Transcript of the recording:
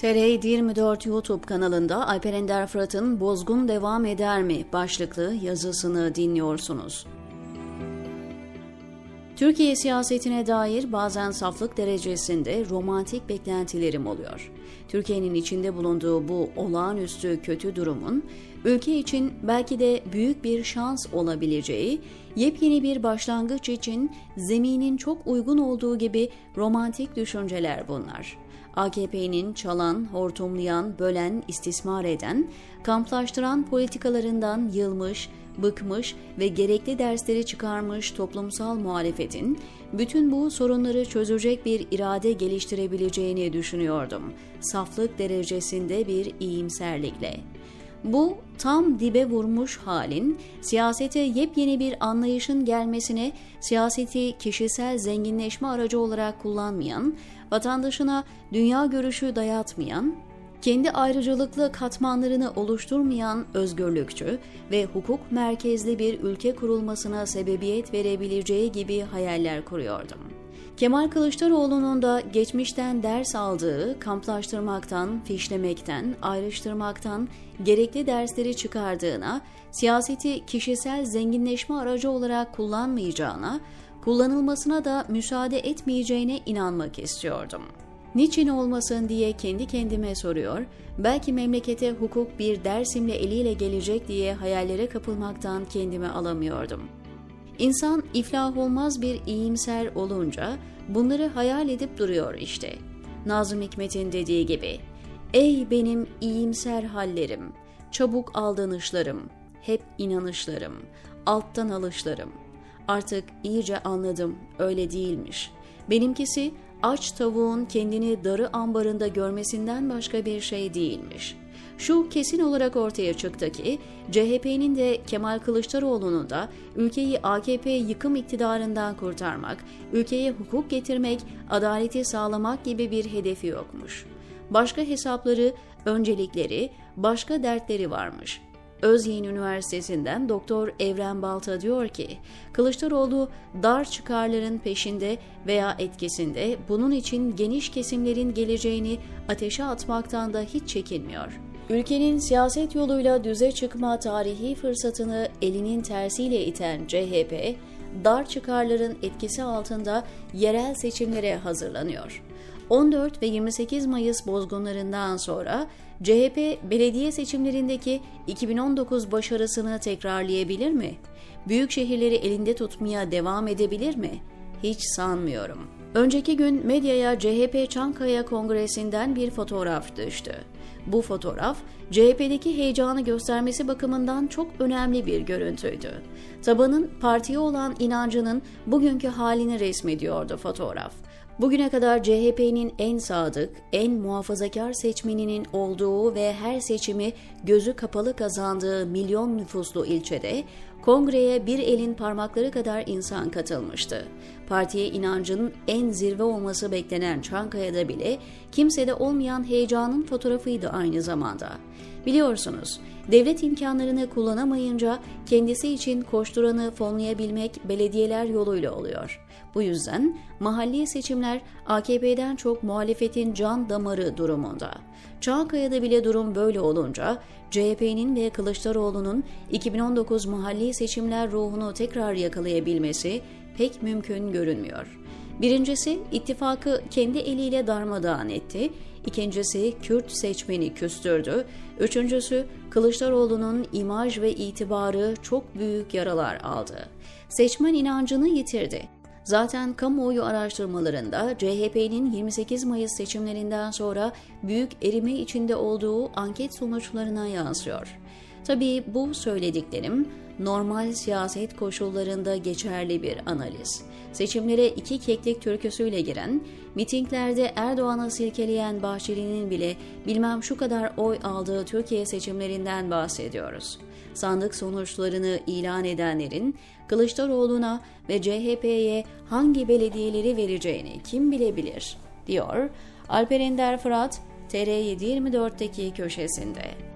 TR 24 YouTube kanalında Alper Ender Fırat'ın Bozgun Devam Eder mi başlıklı yazısını dinliyorsunuz. Türkiye siyasetine dair bazen saflık derecesinde romantik beklentilerim oluyor. Türkiye'nin içinde bulunduğu bu olağanüstü kötü durumun ülke için belki de büyük bir şans olabileceği, yepyeni bir başlangıç için zeminin çok uygun olduğu gibi romantik düşünceler bunlar. AKP'nin çalan, hortumlayan, bölen, istismar eden, kamplaştıran politikalarından yılmış, bıkmış ve gerekli dersleri çıkarmış toplumsal muhalefetin bütün bu sorunları çözecek bir irade geliştirebileceğini düşünüyordum. Saflık derecesinde bir iyimserlikle. Bu tam dibe vurmuş halin siyasete yepyeni bir anlayışın gelmesine siyaseti kişisel zenginleşme aracı olarak kullanmayan, vatandaşına dünya görüşü dayatmayan, kendi ayrıcalıklı katmanlarını oluşturmayan özgürlükçü ve hukuk merkezli bir ülke kurulmasına sebebiyet verebileceği gibi hayaller kuruyordum. Kemal Kılıçdaroğlu'nun da geçmişten ders aldığı kamplaştırmaktan, fişlemekten, ayrıştırmaktan gerekli dersleri çıkardığına, siyaseti kişisel zenginleşme aracı olarak kullanmayacağına, kullanılmasına da müsaade etmeyeceğine inanmak istiyordum. Niçin olmasın diye kendi kendime soruyor, belki memlekete hukuk bir dersimle eliyle gelecek diye hayallere kapılmaktan kendimi alamıyordum. İnsan iflah olmaz bir iyimser olunca bunları hayal edip duruyor işte. Nazım Hikmet'in dediği gibi, Ey benim iyimser hallerim, çabuk aldanışlarım, hep inanışlarım, alttan alışlarım. Artık iyice anladım, öyle değilmiş. Benimkisi aç tavuğun kendini darı ambarında görmesinden başka bir şey değilmiş. Şu kesin olarak ortaya çıktı ki CHP'nin de Kemal Kılıçdaroğlu'nun da ülkeyi AKP yıkım iktidarından kurtarmak, ülkeye hukuk getirmek, adaleti sağlamak gibi bir hedefi yokmuş. Başka hesapları, öncelikleri, başka dertleri varmış.'' Özyeğin Üniversitesi'nden Doktor Evren Balta diyor ki, Kılıçdaroğlu dar çıkarların peşinde veya etkisinde bunun için geniş kesimlerin geleceğini ateşe atmaktan da hiç çekinmiyor. Ülkenin siyaset yoluyla düze çıkma tarihi fırsatını elinin tersiyle iten CHP, dar çıkarların etkisi altında yerel seçimlere hazırlanıyor. 14 ve 28 Mayıs bozgunlarından sonra CHP belediye seçimlerindeki 2019 başarısını tekrarlayabilir mi? Büyük şehirleri elinde tutmaya devam edebilir mi? Hiç sanmıyorum. Önceki gün medyaya CHP Çankaya Kongresi'nden bir fotoğraf düştü. Bu fotoğraf CHP'deki heyecanı göstermesi bakımından çok önemli bir görüntüydü. Tabanın partiye olan inancının bugünkü halini resmediyordu fotoğraf. Bugüne kadar CHP'nin en sadık, en muhafazakar seçmeninin olduğu ve her seçimi gözü kapalı kazandığı milyon nüfuslu ilçede kongreye bir elin parmakları kadar insan katılmıştı. Partiye inancının en zirve olması beklenen Çankaya'da bile kimsede olmayan heyecanın fotoğrafıydı aynı zamanda. Biliyorsunuz, devlet imkanlarını kullanamayınca kendisi için koşturanı fonlayabilmek belediyeler yoluyla oluyor. Bu yüzden mahalli seçimler AKP'den çok muhalefetin can damarı durumunda. Çankaya'da bile durum böyle olunca CHP'nin ve Kılıçdaroğlu'nun 2019 mahalli seçimler ruhunu tekrar yakalayabilmesi pek mümkün görünmüyor. Birincisi ittifakı kendi eliyle darmadağın etti, İkincisi Kürt seçmeni küstürdü, üçüncüsü Kılıçdaroğlu'nun imaj ve itibarı çok büyük yaralar aldı. Seçmen inancını yitirdi. Zaten kamuoyu araştırmalarında CHP'nin 28 Mayıs seçimlerinden sonra büyük erime içinde olduğu anket sonuçlarına yansıyor. Tabii bu söylediklerim normal siyaset koşullarında geçerli bir analiz. Seçimlere iki keklik türküsüyle giren, mitinglerde Erdoğan'ı silkeleyen Bahçeli'nin bile bilmem şu kadar oy aldığı Türkiye seçimlerinden bahsediyoruz. Sandık sonuçlarını ilan edenlerin Kılıçdaroğlu'na ve CHP'ye hangi belediyeleri vereceğini kim bilebilir, diyor Alper Ender Fırat, TR724'deki köşesinde.